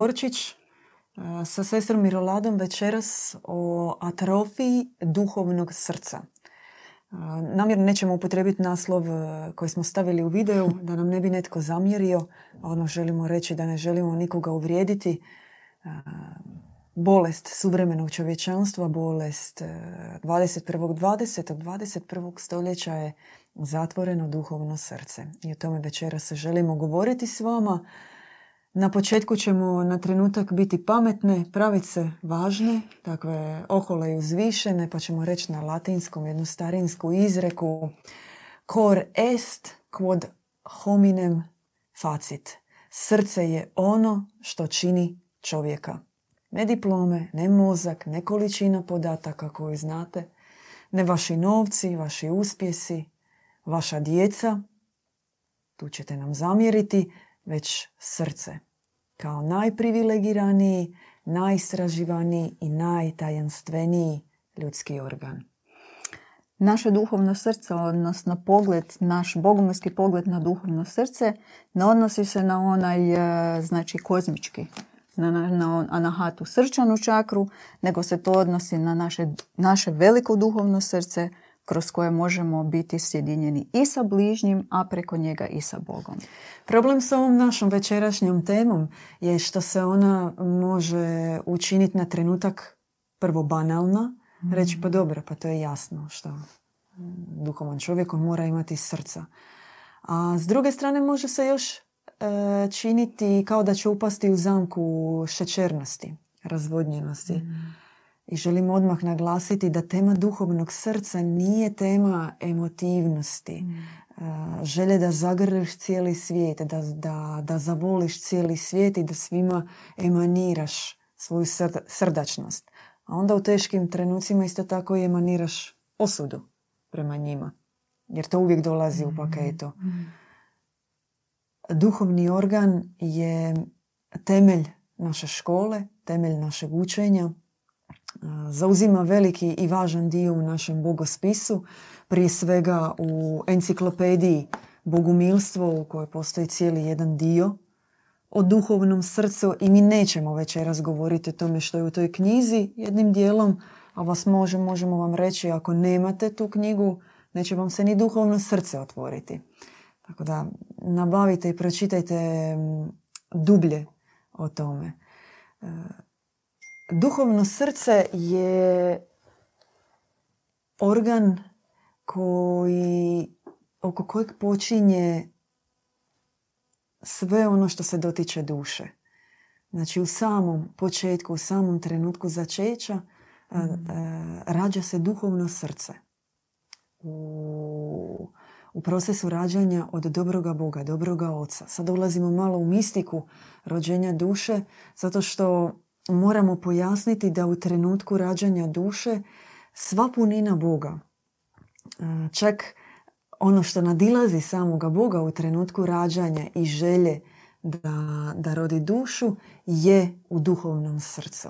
Gorčić sa sestrom Miroladom večeras o atrofiji duhovnog srca. Namjerno nećemo upotrebiti naslov koji smo stavili u videu, da nam ne bi netko zamjerio. Odmah želimo reći da ne želimo nikoga uvrijediti. Bolest suvremenog čovječanstva, bolest 21. 20. 21. stoljeća je zatvoreno duhovno srce. I o tome večeras želimo govoriti s vama. Na početku ćemo na trenutak biti pametne, praviti se važne, takve ohole i uzvišene, pa ćemo reći na latinskom jednu starinsku izreku Cor est quod hominem facit. Srce je ono što čini čovjeka. Ne diplome, ne mozak, ne količina podataka koju znate, ne vaši novci, vaši uspjesi, vaša djeca, tu ćete nam zamjeriti, već srce. Kao najprivilegiraniji, najistraživaniji i najtajanstveniji ljudski organ. Naše duhovno srce, odnosno pogled, naš bogomilski pogled na duhovno srce, ne odnosi se na onaj, e, znači, kozmički, na, na anahatu srčanu čakru, nego se to odnosi na naše, naše veliko duhovno srce kroz koje možemo biti sjedinjeni i sa bližnjim, a preko njega i sa Bogom. Problem s ovom našom večerašnjom temom je što se ona može učiniti na trenutak prvo banalna, mm. reći pa dobro, pa to je jasno što duhovan čovjek on mora imati srca. A s druge strane može se još e, činiti kao da će upasti u zamku šećernosti, razvodnjenosti. Mm. I želim odmah naglasiti da tema duhovnog srca nije tema emotivnosti. Mm. Želje da zagrliš cijeli svijet, da, da, da zavoliš cijeli svijet i da svima emaniraš svoju srdačnost. A onda u teškim trenucima isto tako i emaniraš osudu prema njima. Jer to uvijek dolazi u mm. paketu. Mm. Duhovni organ je temelj naše škole, temelj našeg učenja, zauzima veliki i važan dio u našem bogospisu, prije svega u enciklopediji Bogumilstvo u kojoj postoji cijeli jedan dio o duhovnom srcu i mi nećemo večeras govoriti o tome što je u toj knjizi jednim dijelom, a vas može, možemo vam reći ako nemate tu knjigu, neće vam se ni duhovno srce otvoriti. Tako da nabavite i pročitajte dublje o tome. Duhovno srce je organ koji, oko kojeg počinje sve ono što se dotiče duše. Znači u samom početku, u samom trenutku začeća mm. rađa se duhovno srce. U, u procesu rađanja od dobroga Boga, dobroga Oca. Sad ulazimo malo u mistiku rođenja duše, zato što moramo pojasniti da u trenutku rađanja duše sva punina Boga, čak ono što nadilazi samoga Boga u trenutku rađanja i želje da, da rodi dušu je u duhovnom srcu.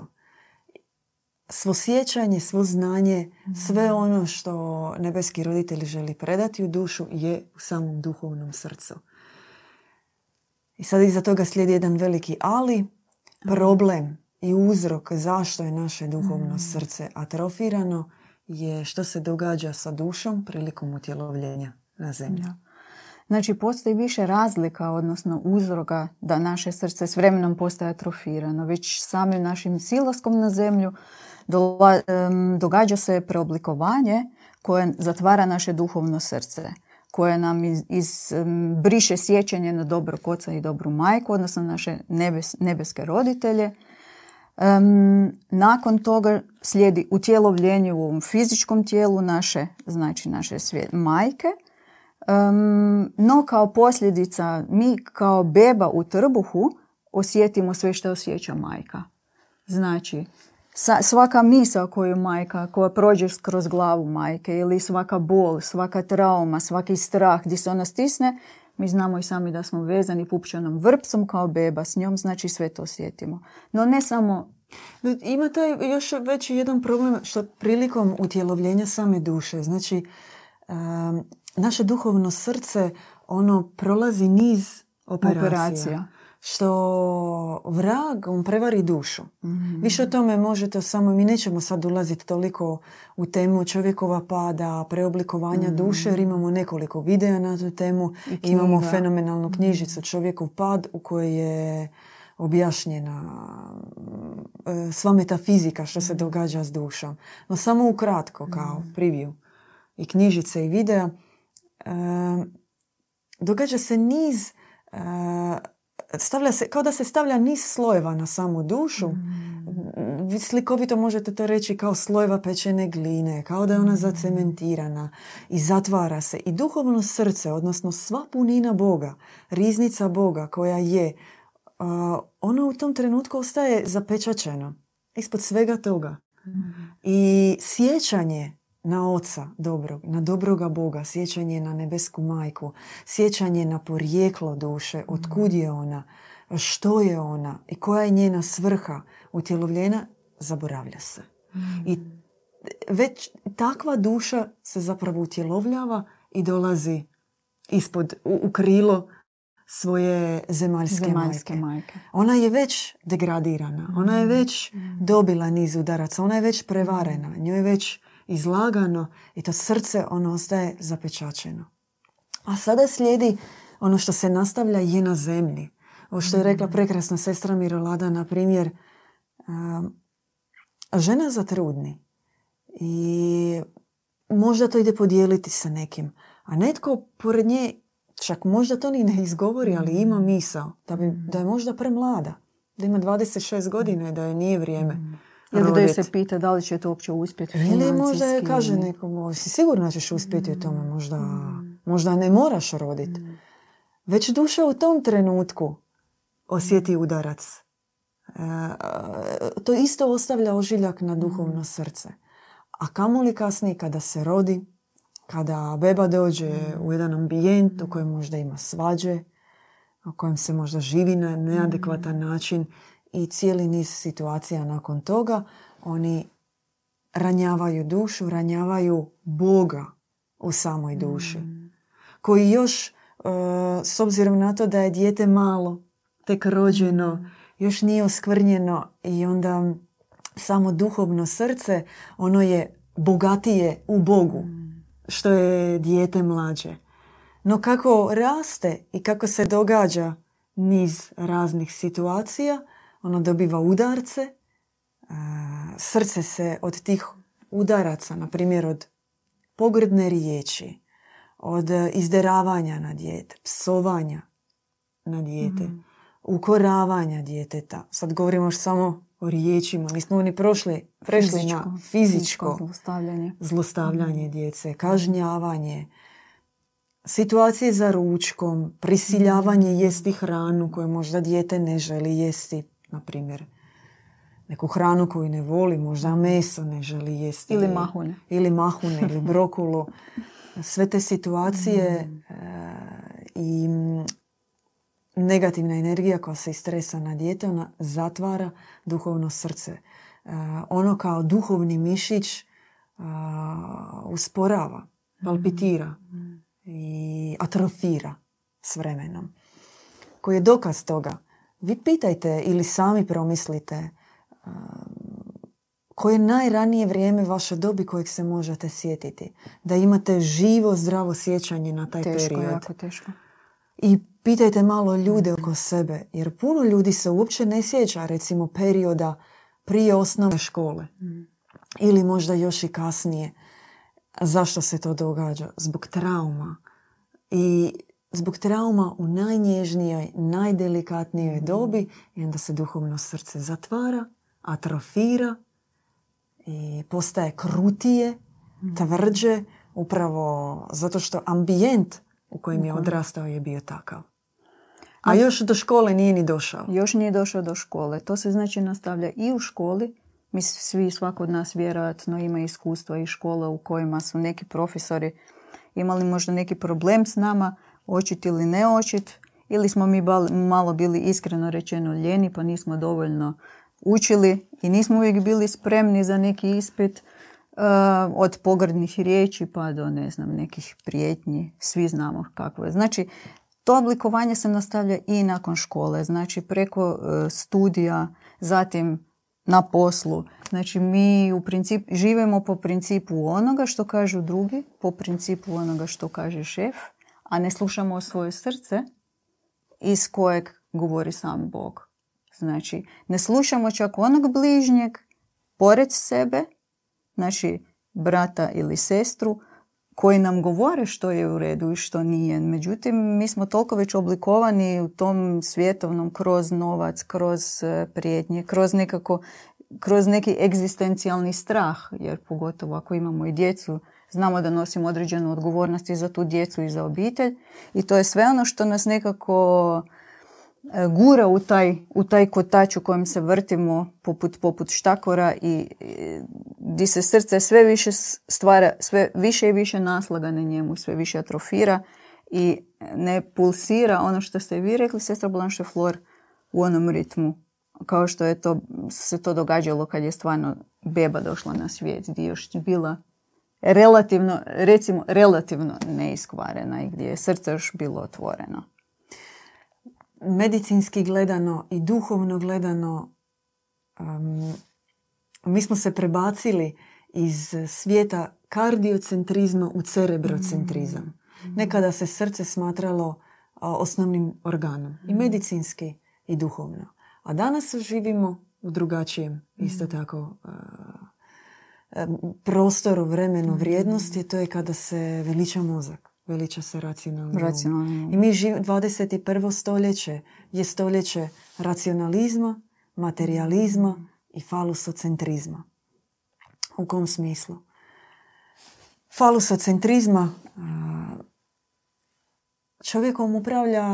Svo sjećanje, svo znanje, sve ono što nebeski roditelj želi predati u dušu je u samom duhovnom srcu. I sad iza toga slijedi jedan veliki ali, problem i uzrok zašto je naše duhovno mm. srce atrofirano je što se događa sa dušom prilikom utjelovljenja na zemlju. Znači, postoji više razlika, odnosno uzroka da naše srce s vremenom postaje atrofirano. Već samim našim silaskom na zemlju događa se preoblikovanje koje zatvara naše duhovno srce koje nam iz, iz briše sjećanje na dobro oca i dobru majku, odnosno naše nebeske roditelje Um, nakon toga slijedi utjelovljenje u ovom fizičkom tijelu naše, znači naše svije, majke. Um, no kao posljedica mi kao beba u trbuhu osjetimo sve što osjeća majka. Znači, svaka misa koju majka, koja prođe kroz glavu majke ili svaka bol, svaka trauma, svaki strah gdje se ona stisne, mi znamo i sami da smo vezani pupčanom vrpcom kao beba, s njom znači sve to osjetimo. No ne samo... Ima taj još već jedan problem što prilikom utjelovljenja same duše, znači naše duhovno srce ono prolazi niz operacija. operacija. Što vrag, on prevari dušu. Mhm. Više o tome možete samo, mi nećemo sad ulaziti toliko u temu čovjekova pada, preoblikovanja duše, jer imamo nekoliko videa na tu temu. I Imamo fenomenalnu knjižicu Čovjekov pad u kojoj je objašnjena e, sva metafizika što se događa s dušom. No samo ukratko kao preview i knjižice i videa. E, događa se niz e, stavlja se, kao da se stavlja niz slojeva na samu dušu. Vi slikovito možete to reći kao slojeva pečene gline, kao da je ona zacementirana i zatvara se. I duhovno srce, odnosno sva punina Boga, riznica Boga koja je, a, ono u tom trenutku ostaje zapečačeno. Ispod svega toga. I sjećanje na oca dobrog, na dobroga Boga, sjećanje na nebesku majku, sjećanje na porijeklo duše, otkud je ona, što je ona i koja je njena svrha utjelovljena, zaboravlja se. I već takva duša se zapravo utjelovljava i dolazi ispod, u, u krilo svoje zemaljske, Zemaljske majke. majke. Ona je već degradirana, ona je već dobila niz udaraca, ona je već prevarena, njoj je već izlagano i to srce ono ostaje zapečačeno. A sada slijedi ono što se nastavlja je na zemlji. Ovo što je rekla prekrasna sestra Mirolada, na primjer, um, žena zatrudni i možda to ide podijeliti sa nekim, a netko pored nje čak možda to ni ne izgovori, ali ima misao da, bi, da je možda premlada, da ima 26 godina i da je nije vrijeme. Ili da se pita da li će to uopće uspjeti Ili možda je kaže nekom, "O, si sigurno ćeš uspjeti u tome, možda, možda ne moraš roditi. Već duša u tom trenutku osjeti udarac. E, to isto ostavlja ožiljak na duhovno srce. A kamoli kasnije kada se rodi, kada beba dođe u jedan ambijent u kojem možda ima svađe, u kojem se možda živi na neadekvatan način i cijeli niz situacija nakon toga, oni ranjavaju dušu, ranjavaju Boga u samoj duši. Koji još, e, s obzirom na to da je dijete malo, tek rođeno, još nije oskvrnjeno i onda samo duhovno srce, ono je bogatije u Bogu, što je dijete mlađe. No kako raste i kako se događa niz raznih situacija, ono dobiva udarce, srce se od tih udaraca, na primjer od pogrdne riječi, od e, izderavanja na dijete, psovanja na dijete, ukoravanja djeteta. Sad govorimo još samo o riječima, nismo ni prošli, prešli na fizičko zlostavljanje. zlostavljanje djece, kažnjavanje, situacije za ručkom, prisiljavanje jesti hranu koju možda dijete ne želi jesti, na primjer neku hranu koju ne voli, možda meso ne želi jesti. Ili mahune. Ili mahune, ili brokulu. Sve te situacije e, i negativna energija koja se iz stresa na dijete, ona zatvara duhovno srce. E, ono kao duhovni mišić a, usporava, palpitira i atrofira s vremenom. Koji je dokaz toga? Vi pitajte ili sami promislite koje je najranije vrijeme vaše dobi kojeg se možete sjetiti. Da imate živo, zdravo sjećanje na taj Teško, period. jako teško. I pitajte malo ljude oko sebe, jer puno ljudi se uopće ne sjeća recimo perioda prije osnovne škole ili možda još i kasnije. Zašto se to događa? Zbog trauma. I zbog trauma u najnježnijoj, najdelikatnijoj dobi i onda se duhovno srce zatvara, atrofira i postaje krutije, tvrđe, upravo zato što ambijent u kojem je odrastao je bio takav. A još do škole nije ni došao. Još nije došao do škole. To se znači nastavlja i u školi. Mi svi, svako od nas vjerojatno ima iskustva i škola u kojima su neki profesori imali možda neki problem s nama, očit ili ne očit, ili smo mi malo bili iskreno rečeno ljeni pa nismo dovoljno učili i nismo uvijek bili spremni za neki ispit uh, od pogrdnih riječi pa do ne znam nekih prijetnji. Svi znamo kako je. Znači, to oblikovanje se nastavlja i nakon škole, znači preko e, studija, zatim na poslu. Znači mi u principu živimo po principu onoga što kažu drugi, po principu onoga što kaže šef, a ne slušamo svoje srce iz kojeg govori sam Bog. Znači, ne slušamo čak onog bližnjeg pored sebe, znači brata ili sestru, koji nam govore što je u redu i što nije. Međutim, mi smo toliko već oblikovani u tom svjetovnom kroz novac, kroz e, prijetnje, kroz nekako kroz neki egzistencijalni strah, jer pogotovo ako imamo i djecu, znamo da nosimo određenu odgovornost i za tu djecu i za obitelj i to je sve ono što nas nekako e, gura u taj, u taj kotač u kojem se vrtimo poput, poput štakora i, gdje se srce sve više stvara, sve više i više naslaga na njemu, sve više atrofira i ne pulsira ono što ste vi rekli, sestra Blanche Flor, u onom ritmu kao što je to, se to događalo kad je stvarno beba došla na svijet, gdje je još bila relativno, recimo relativno neiskvarena i gdje je srce još bilo otvoreno. Medicinski gledano i duhovno gledano mi smo se prebacili iz svijeta kardiocentrizma u cerebrocentrizam. Mm. Nekada se srce smatralo osnovnim organom. I mm. medicinski i duhovno. A danas živimo u drugačijem, isto mhm. tako, prostoru, vremenu, mhm. vrijednosti. To je kada se veliča mozak. Veliča se racionalni um. I mi živimo, 21. stoljeće je stoljeće racionalizma, materializma mhm. i falusocentrizma. U kom smislu? Falusocentrizma čovjekom upravlja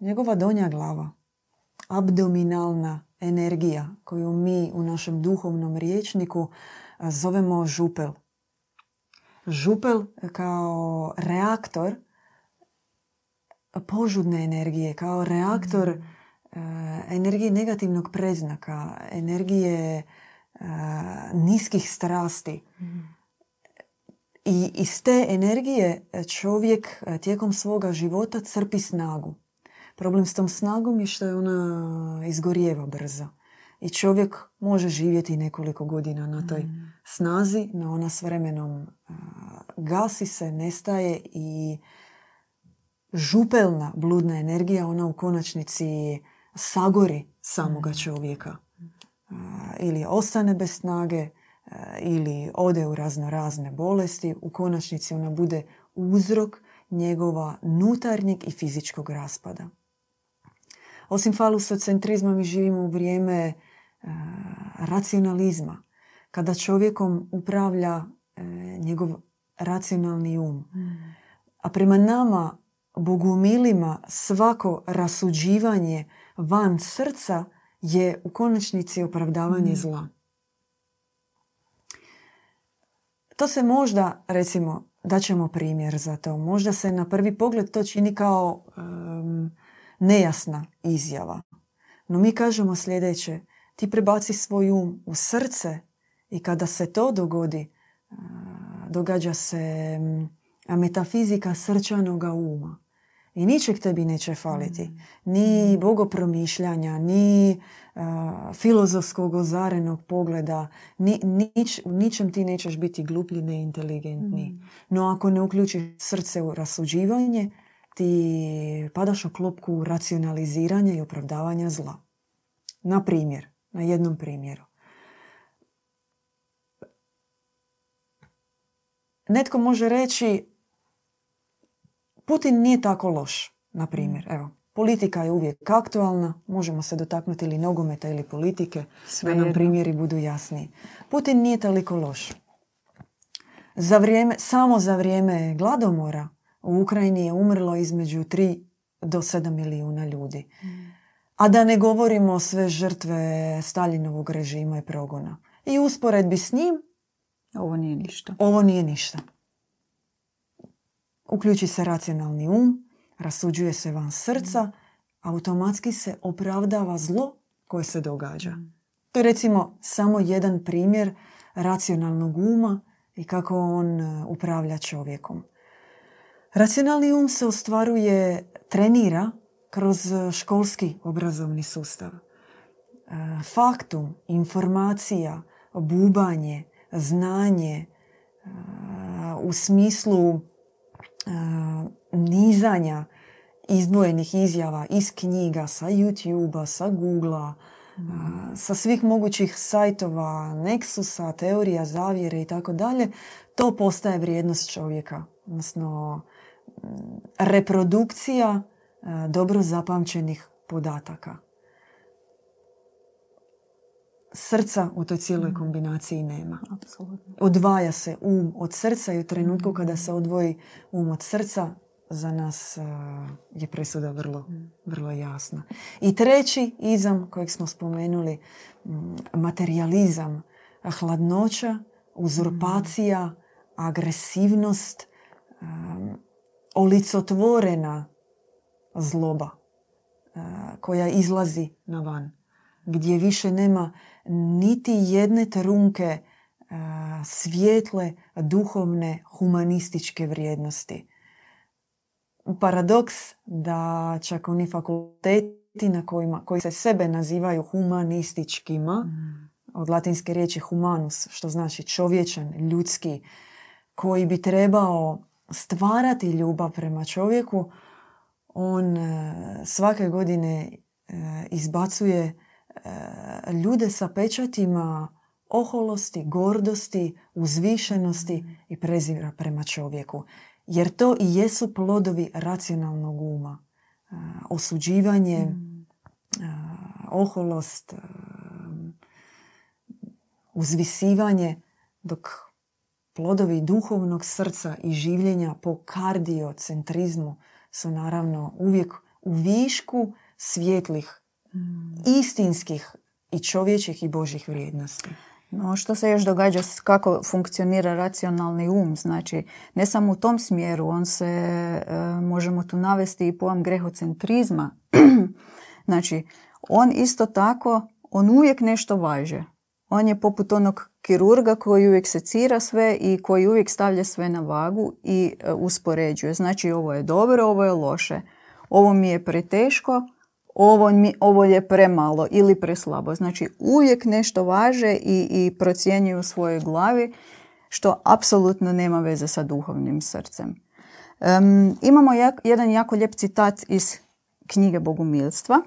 njegova donja glava abdominalna energija koju mi u našem duhovnom riječniku zovemo župel. Župel kao reaktor požudne energije, kao reaktor mm. energije negativnog preznaka, energije niskih strasti. Mm. I iz te energije čovjek tijekom svoga života crpi snagu. Problem s tom snagom je što je ona izgorijeva brzo. I čovjek može živjeti nekoliko godina na toj mm. snazi, no ona s vremenom gasi se, nestaje i župelna bludna energija, ona u konačnici sagori samoga mm. čovjeka. ili ostane bez snage, ili ode u razno razne bolesti, u konačnici ona bude uzrok njegova nutarnjeg i fizičkog raspada. Osim falusocentrizma mi živimo u vrijeme racionalizma. Kada čovjekom upravlja e, njegov racionalni um. Mm. A prema nama, bogumilima, svako rasuđivanje van srca je u konačnici opravdavanje mm. zla. To se možda, recimo, daćemo primjer za to. Možda se na prvi pogled to čini kao nejasna izjava. No mi kažemo sljedeće, ti prebaci svoj um u srce i kada se to dogodi, događa se metafizika srčanoga uma. I ničeg tebi neće faliti. Mm. Ni mm. bogopromišljanja, ni filozofskog ozarenog pogleda. Ni, nič, u ničem ti nećeš biti gluplji, neinteligentni. Mm. No ako ne uključiš srce u rasuđivanje, ti padaš u klopku racionaliziranja i opravdavanja zla. Na primjer, na jednom primjeru. Netko može reći Putin nije tako loš, na primjer. Evo, politika je uvijek aktualna, možemo se dotaknuti ili nogometa ili politike, Sve da nam primjeri budu jasniji. Putin nije toliko loš. Za vrijeme, samo za vrijeme gladomora u Ukrajini je umrlo između 3 do 7 milijuna ljudi. A da ne govorimo sve žrtve Staljinovog režima i progona. I usporedbi s njim ovo nije ništa. Ovo nije ništa. Uključi se racionalni um, rasuđuje se van srca, automatski se opravdava zlo koje se događa. To je recimo samo jedan primjer racionalnog uma i kako on e, upravlja čovjekom. Racionalni um se ostvaruje trenira kroz školski obrazovni sustav. Faktum, informacija, bubanje, znanje u smislu nizanja izdvojenih izjava iz knjiga, sa YouTube-a, sa Google-a, sa svih mogućih sajtova, Nexusa, teorija zavjere i tako dalje, to postaje vrijednost čovjeka. Odnosno, reprodukcija dobro zapamćenih podataka. Srca u toj cijeloj kombinaciji nema. Odvaja se um od srca i u trenutku kada se odvoji um od srca, za nas uh, je presuda vrlo, vrlo jasna. I treći izam kojeg smo spomenuli, materializam, hladnoća, uzurpacija, agresivnost, um, olicotvorena zloba uh, koja izlazi na van. Gdje više nema niti jedne trunke uh, svijetle, duhovne, humanističke vrijednosti paradoks da čak oni fakulteti na kojima, koji se sebe nazivaju humanističkima, od latinske riječi humanus, što znači čovječan, ljudski, koji bi trebao stvarati ljubav prema čovjeku, on e, svake godine e, izbacuje e, ljude sa pečatima oholosti, gordosti, uzvišenosti i prezira prema čovjeku. Jer to i jesu plodovi racionalnog uma. Osuđivanje, mm. oholost, uzvisivanje, dok plodovi duhovnog srca i življenja po kardiocentrizmu su naravno uvijek u višku svjetlih, mm. istinskih i čovječih i božih vrijednosti. No, što se još događa, kako funkcionira racionalni um? Znači, ne samo u tom smjeru, on se, e, možemo tu navesti i pojam grehocentrizma. znači, on isto tako, on uvijek nešto važe. On je poput onog kirurga koji uvijek secira sve i koji uvijek stavlja sve na vagu i e, uspoređuje. Znači, ovo je dobro, ovo je loše. Ovo mi je preteško, ovo, mi, ovo je premalo ili preslabo. Znači uvijek nešto važe i, i procjenjuju u svojoj glavi što apsolutno nema veze sa duhovnim srcem. imamo jedan jako lijep citat iz knjige Bogumilstva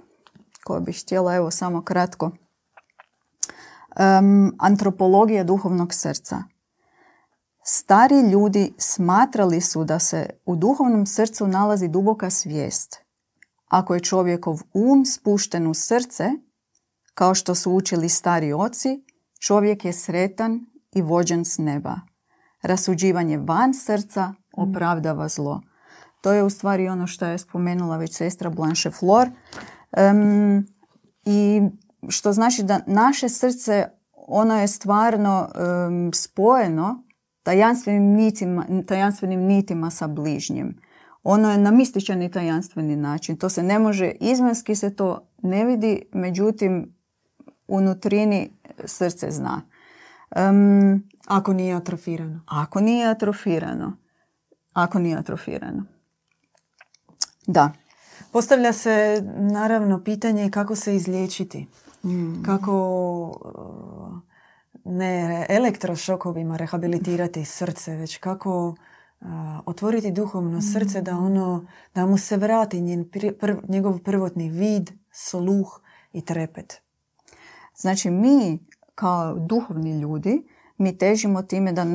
koju bih htjela evo samo kratko. Antropologija duhovnog srca. Stari ljudi smatrali su da se u duhovnom srcu nalazi duboka svijest, ako je čovjekov um spušten u srce, kao što su učili stari oci, čovjek je sretan i vođen s neba. Rasuđivanje van srca opravdava zlo. To je u stvari ono što je spomenula već sestra Blanche Flor. I što znači da naše srce, ono je stvarno spojeno tajanstvenim nitima, tajanstvenim nitima sa bližnjim. Ono je na mističan i tajanstveni način. To se ne može, izmanski se to ne vidi, međutim, unutrini srce zna. ako nije atrofirano. Ako nije atrofirano. Ako nije atrofirano. Da. Postavlja se naravno pitanje kako se izliječiti. Mm. Kako ne elektrošokovima rehabilitirati srce, već kako otvoriti duhovno srce da ono, da mu se vrati njen njegov prvotni vid, sluh i trepet. Znači mi kao duhovni ljudi mi težimo time da,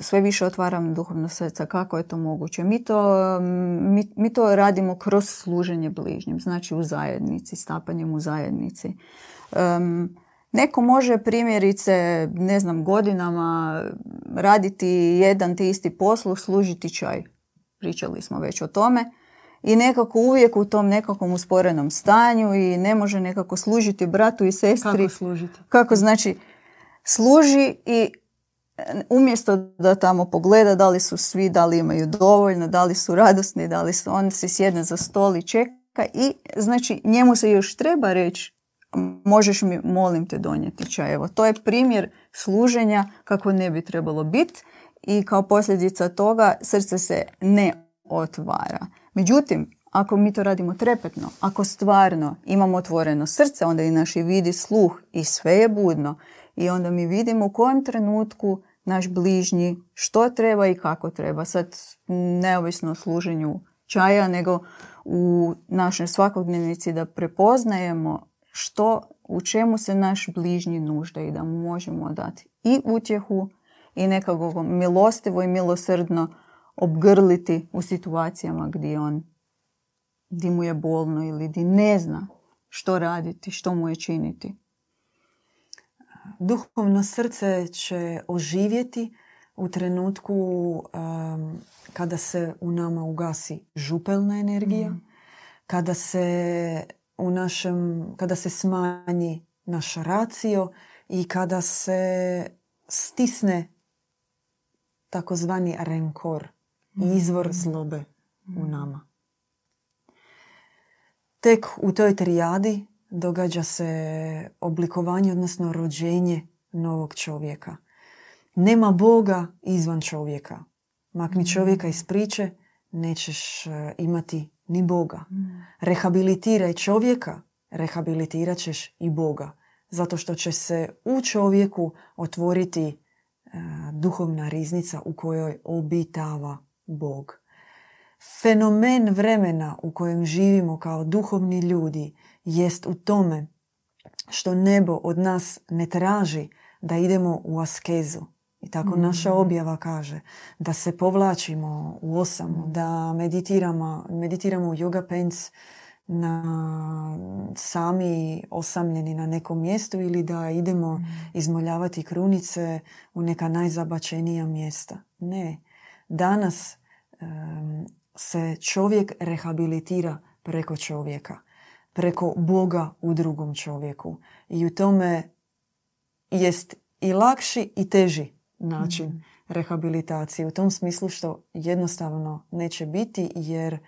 sve više otvaramo duhovno srce. Kako je to moguće? Mi to, mi, mi to radimo kroz služenje bližnjim, znači u zajednici, stapanjem u zajednici. Um, Neko može primjerice, ne znam, godinama raditi jedan te isti poslu, služiti čaj. Pričali smo već o tome. I nekako uvijek u tom nekakvom usporenom stanju i ne može nekako služiti bratu i sestri. Kako služiti? Kako znači, služi i umjesto da tamo pogleda da li su svi, da li imaju dovoljno, da li su radosni, da li su, on se sjedne za stol i čeka i znači njemu se još treba reći možeš mi, molim te, donijeti čaj. Evo, to je primjer služenja kako ne bi trebalo biti i kao posljedica toga srce se ne otvara. Međutim, ako mi to radimo trepetno, ako stvarno imamo otvoreno srce, onda i naši vidi sluh i sve je budno. I onda mi vidimo u kojem trenutku naš bližnji što treba i kako treba. Sad neovisno o služenju čaja, nego u našoj svakodnevnici da prepoznajemo što, u čemu se naš bližnji nužda i da mu možemo dati i utjehu i nekako milostivo i milosrdno obgrliti u situacijama gdje on gdje mu je bolno ili gdje ne zna što raditi, što mu je činiti. Duhovno srce će oživjeti u trenutku um, kada se u nama ugasi župelna energija, mm. kada se u našem, kada se smanji naš racio i kada se stisne takozvani renkor, mm. izvor zlobe u mm. nama. Tek u toj trijadi događa se oblikovanje, odnosno rođenje novog čovjeka. Nema Boga izvan čovjeka. Makni mm. čovjeka iz priče, nećeš e, imati ni Boga. Mm. Rehabilitiraj čovjeka, rehabilitirat ćeš i Boga. Zato što će se u čovjeku otvoriti e, duhovna riznica u kojoj obitava Bog. Fenomen vremena u kojem živimo kao duhovni ljudi jest u tome što nebo od nas ne traži da idemo u askezu. I tako naša mm. objava kaže da se povlačimo u osamu, mm. da meditiramo, meditiramo u yoga pants na sami osamljeni na nekom mjestu ili da idemo mm. izmoljavati krunice u neka najzabačenija mjesta. Ne. Danas se čovjek rehabilitira preko čovjeka, preko Boga u drugom čovjeku. I u tome jest i lakši i teži način mm rehabilitacije. U tom smislu što jednostavno neće biti jer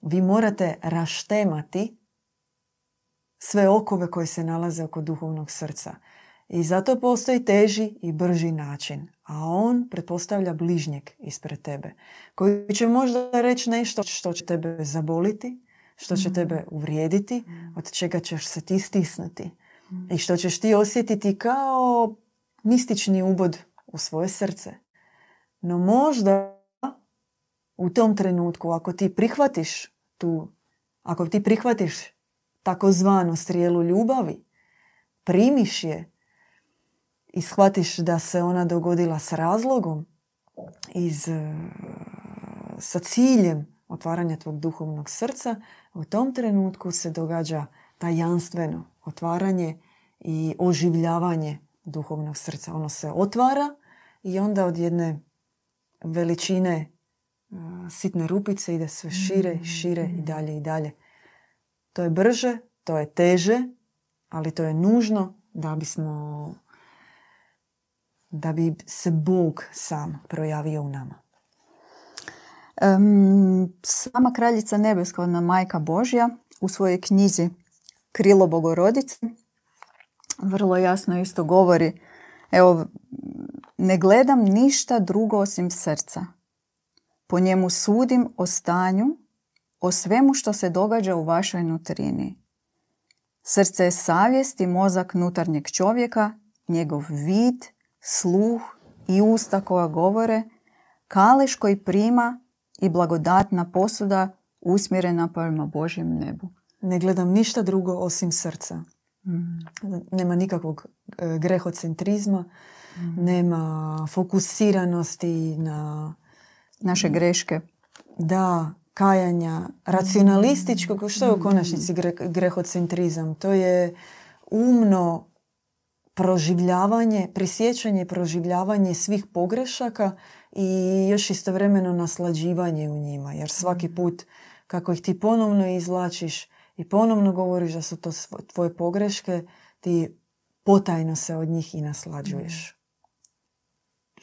vi morate raštemati sve okove koje se nalaze oko duhovnog srca. I zato postoji teži i brži način. A on pretpostavlja bližnjeg ispred tebe. Koji će možda reći nešto što će tebe zaboliti, što će mm. tebe uvrijediti, mm. od čega ćeš se ti stisnuti. I što ćeš ti osjetiti kao mistični ubod u svoje srce. No možda u tom trenutku ako ti prihvatiš tu, ako ti prihvatiš takozvanu strijelu ljubavi, primiš je i shvatiš da se ona dogodila s razlogom, iz, e, sa ciljem otvaranja tvog duhovnog srca, u tom trenutku se događa tajanstveno otvaranje i oživljavanje duhovnog srca. Ono se otvara i onda od jedne veličine e, sitne rupice ide sve šire i šire i dalje i dalje. To je brže, to je teže, ali to je nužno da bismo da bi se Bog sam projavio u nama? Um, sama kraljica nebeska, ona majka Božja, u svojoj knjizi Krilo Bogorodice, vrlo jasno isto govori, evo, ne gledam ništa drugo osim srca. Po njemu sudim o stanju, o svemu što se događa u vašoj nutrini. Srce je savjest i mozak nutarnjeg čovjeka, njegov vid, sluh i usta koja govore, kaleš koji prima i blagodatna posuda usmjerena prema Božjem nebu. Ne gledam ništa drugo osim srca. Mm. Nema nikakvog e, grehocentrizma. Nema fokusiranosti na... Naše greške. Da, kajanja, racionalističkog, što je u konačnici grehocentrizam? To je umno proživljavanje, prisjećanje i proživljavanje svih pogrešaka i još istovremeno naslađivanje u njima. Jer svaki mm. put kako ih ti ponovno izlačiš i ponovno govoriš da su to tvoje pogreške, ti potajno se od njih i naslađuješ.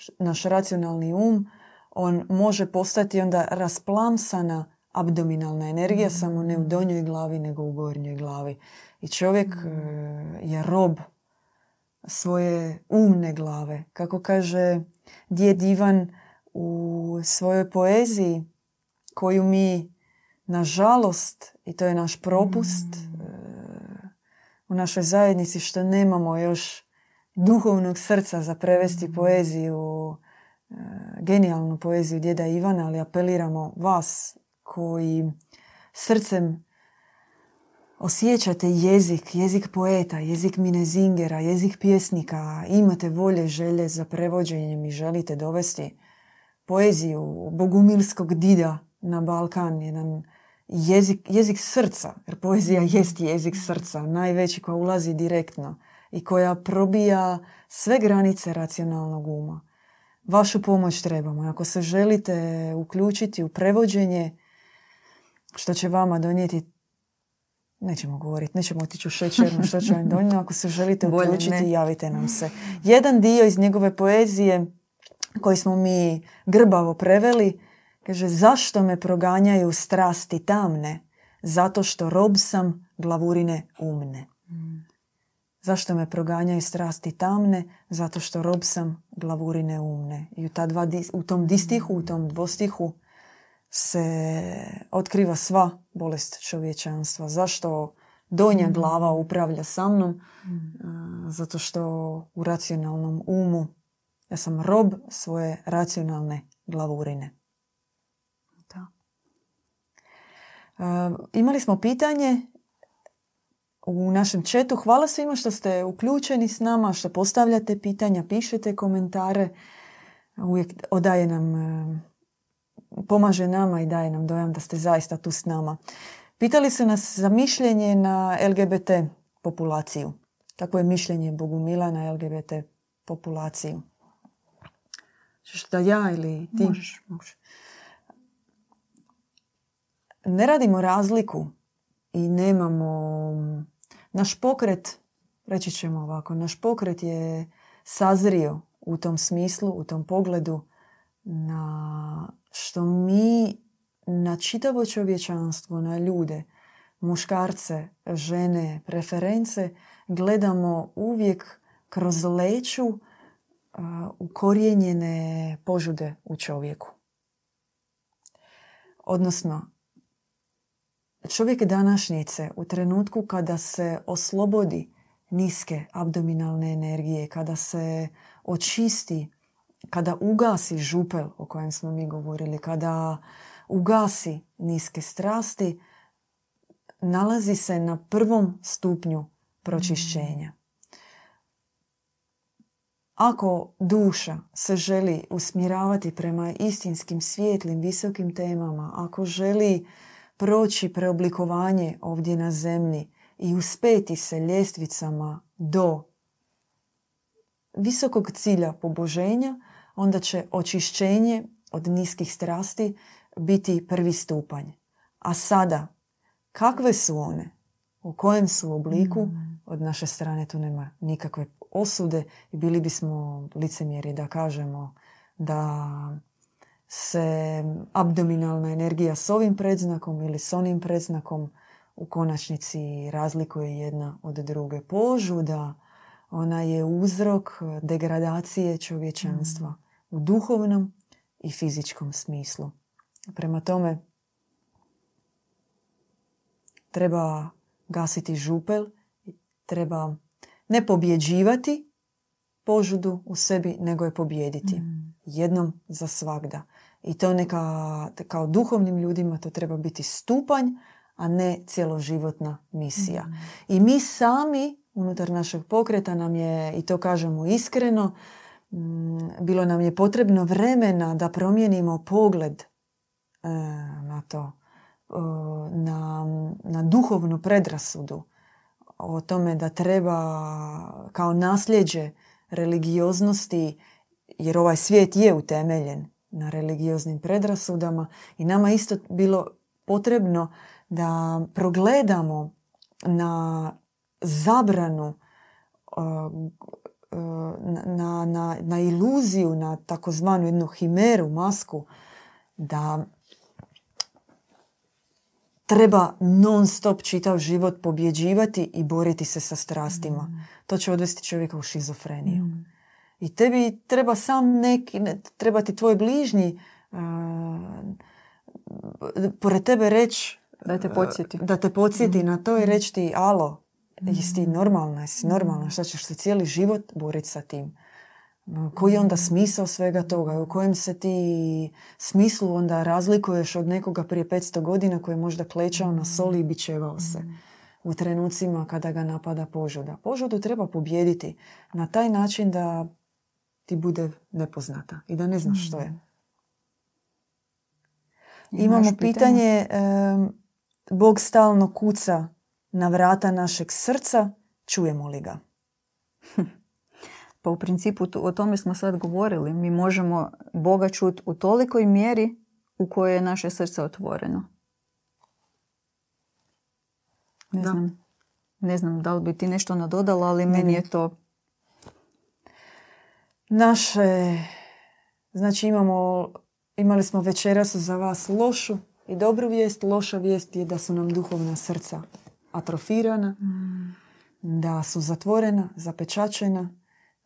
Mm. Naš racionalni um, on može postati onda rasplamsana abdominalna energija, mm. samo ne u donjoj glavi, nego u gornjoj glavi. I čovjek e, je rob svoje umne glave. Kako kaže djed Ivan u svojoj poeziji koju mi nažalost, i to je naš propust Mm. e, u našoj zajednici što nemamo još duhovnog srca za prevesti Mm. poeziju, e, genijalnu poeziju djeda Ivana, ali apeliramo vas koji srcem osjećate jezik, jezik poeta, jezik minezingera, jezik pjesnika, imate volje, želje za prevođenjem i želite dovesti poeziju bogumilskog dida na Balkan, jedan jezik, jezik srca, jer poezija jest jezik srca, najveći koja ulazi direktno i koja probija sve granice racionalnog uma. Vašu pomoć trebamo. Ako se želite uključiti u prevođenje, što će vama donijeti Nećemo govoriti, nećemo otići u šećernu, što će vam donijeti. Ako se želite Bolje uključiti, ne. javite nam se. Jedan dio iz njegove poezije koji smo mi grbavo preveli, kaže, zašto me proganjaju strasti tamne? Zato što rob sam glavurine umne. Zašto me proganjaju strasti tamne? Zato što rob sam glavurine umne. I u, ta dva, u tom distihu, u tom dvostihu se otkriva sva bolest čovječanstva. Zašto donja glava upravlja sa mnom? A, Zato što u racionalnom umu ja sam rob svoje racionalne glavurine. Da. Imali smo pitanje u našem četu. Hvala svima što ste uključeni s nama, što postavljate pitanja, pišete komentare. Uvijek odaje nam, e, pomaže nama i daje nam dojam da ste zaista tu s nama. Pitali su nas za mišljenje na LGBT populaciju. Kako je mišljenje Bogumila na LGBT populaciju? Što da ja ili ti? Možeš, možeš. ne radimo razliku i nemamo naš pokret, reći ćemo ovako, naš pokret je sazrio u tom smislu, u tom pogledu na što mi na čitavo čovječanstvo, na ljude, muškarce, žene, preference gledamo uvijek kroz leću ukorijenjene požude u čovjeku. Odnosno, čovjek današnjice u trenutku kada se oslobodi niske abdominalne energije, kada se očisti, kada ugasi župel o kojem smo mi govorili, kada ugasi niske strasti, nalazi se na prvom stupnju pročišćenja. Ako duša se želi usmjeravati prema istinskim, svijetlim, visokim temama, ako želi proći preoblikovanje ovdje na zemlji i uspeti se ljestvicama do visokog cilja poboženja, onda će očišćenje od niskih strasti biti prvi stupanj. A sada, kakve su one? U kojem su obliku? Od naše strane tu nema nikakve osude i bili bismo licemjeri da kažemo da se abdominalna energija s ovim predznakom ili s onim predznakom u konačnici razlikuje jedna od druge. Požuda, ona je uzrok degradacije čovječanstva u duhovnom i fizičkom smislu. Prema tome, treba gasiti župel, treba ne pobjeđivati požudu u sebi, nego je pobijediti. Jednom za svagda. I to neka, kao duhovnim ljudima, to treba biti stupanj, a ne cjeloživotna misija. I mi sami, unutar našeg pokreta, nam je, i to kažemo iskreno, mm, bilo nam je potrebno vremena da promijenimo pogled e, na to, e, na, na duhovnu predrasudu o tome da treba kao nasljeđe religioznosti, jer ovaj svijet je utemeljen na religioznim predrasudama i nama isto bilo potrebno da progledamo na zabranu uh, na, na, na iluziju, na takozvanu jednu himeru, masku, da treba non stop čitav život pobjeđivati i boriti se sa strastima. To će odvesti čovjeka u šizofreniju. I tebi treba sam neki, ne, treba ti tvoj bližnji uh, pored tebe reći Da te podsjeti. Da te podsjeti na to i reći ti, alo, jesi ti normalna, jesi normalna, šta ćeš se cijeli život boriti sa tim? Koji je onda smisao svega toga? U kojem se ti smislu onda razlikuješ od nekoga prije 500 godina koji je možda klečao na soli i bičevao se u trenucima kada ga napada požuda. Požudu treba pobijediti na taj način da ti bude nepoznata i da ne znaš što je. Imamo pitanje, Bog stalno kuca na vrata našeg srca, čujemo li ga? Pa u principu o tome smo sad govorili. Mi možemo Boga čuti u tolikoj mjeri u kojoj je naše srce otvoreno. Ne znam, ne znam da li bi ti nešto nadodala, ali meni je to... Naše, znači imamo, imali smo večeras za vas lošu i dobru vijest. Loša vijest je da su nam duhovna srca atrofirana, mm. da su zatvorena, zapečačena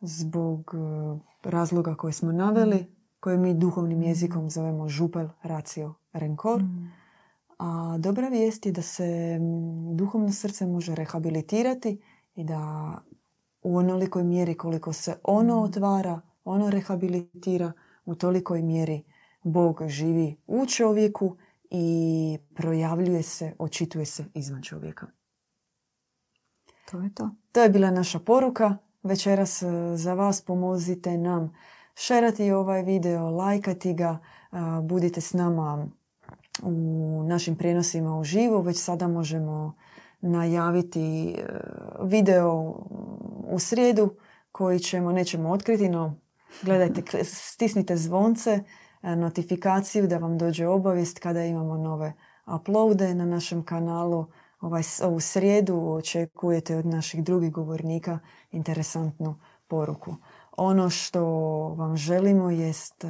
zbog e, razloga koje smo naveli, koje mi duhovnim jezikom zovemo župel, racio, renkor. Mm. A dobra vijest je da se duhovno srce može rehabilitirati i da u onolikoj mjeri koliko se ono mm. otvara, ono rehabilitira, u tolikoj mjeri Bog živi u čovjeku i projavljuje se, očituje se izvan čovjeka. To je to. To je bila naša poruka. Večeras e, za vas pomozite nam šerati ovaj video, lajkati ga, budite s nama u našim prijenosima uživo. Već sada možemo najaviti e, video u srijedu koji ćemo, nećemo otkriti, no gledajte, stisnite zvonce, e, notifikaciju da vam dođe obavijest kada imamo nove uploade na našem kanalu. Ovaj, ovu srijedu očekujete od naših drugih govornika interesantnu poruku. Ono što vam želimo jest e,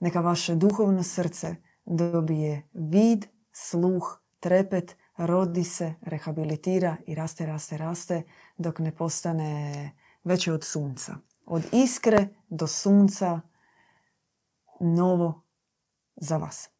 neka vaše duhovno srce dobije vid, sluh, trepet, rodi se, rehabilitira i raste, raste, raste dok ne postane veće od sunca. Od iskre do sunca novo za vas.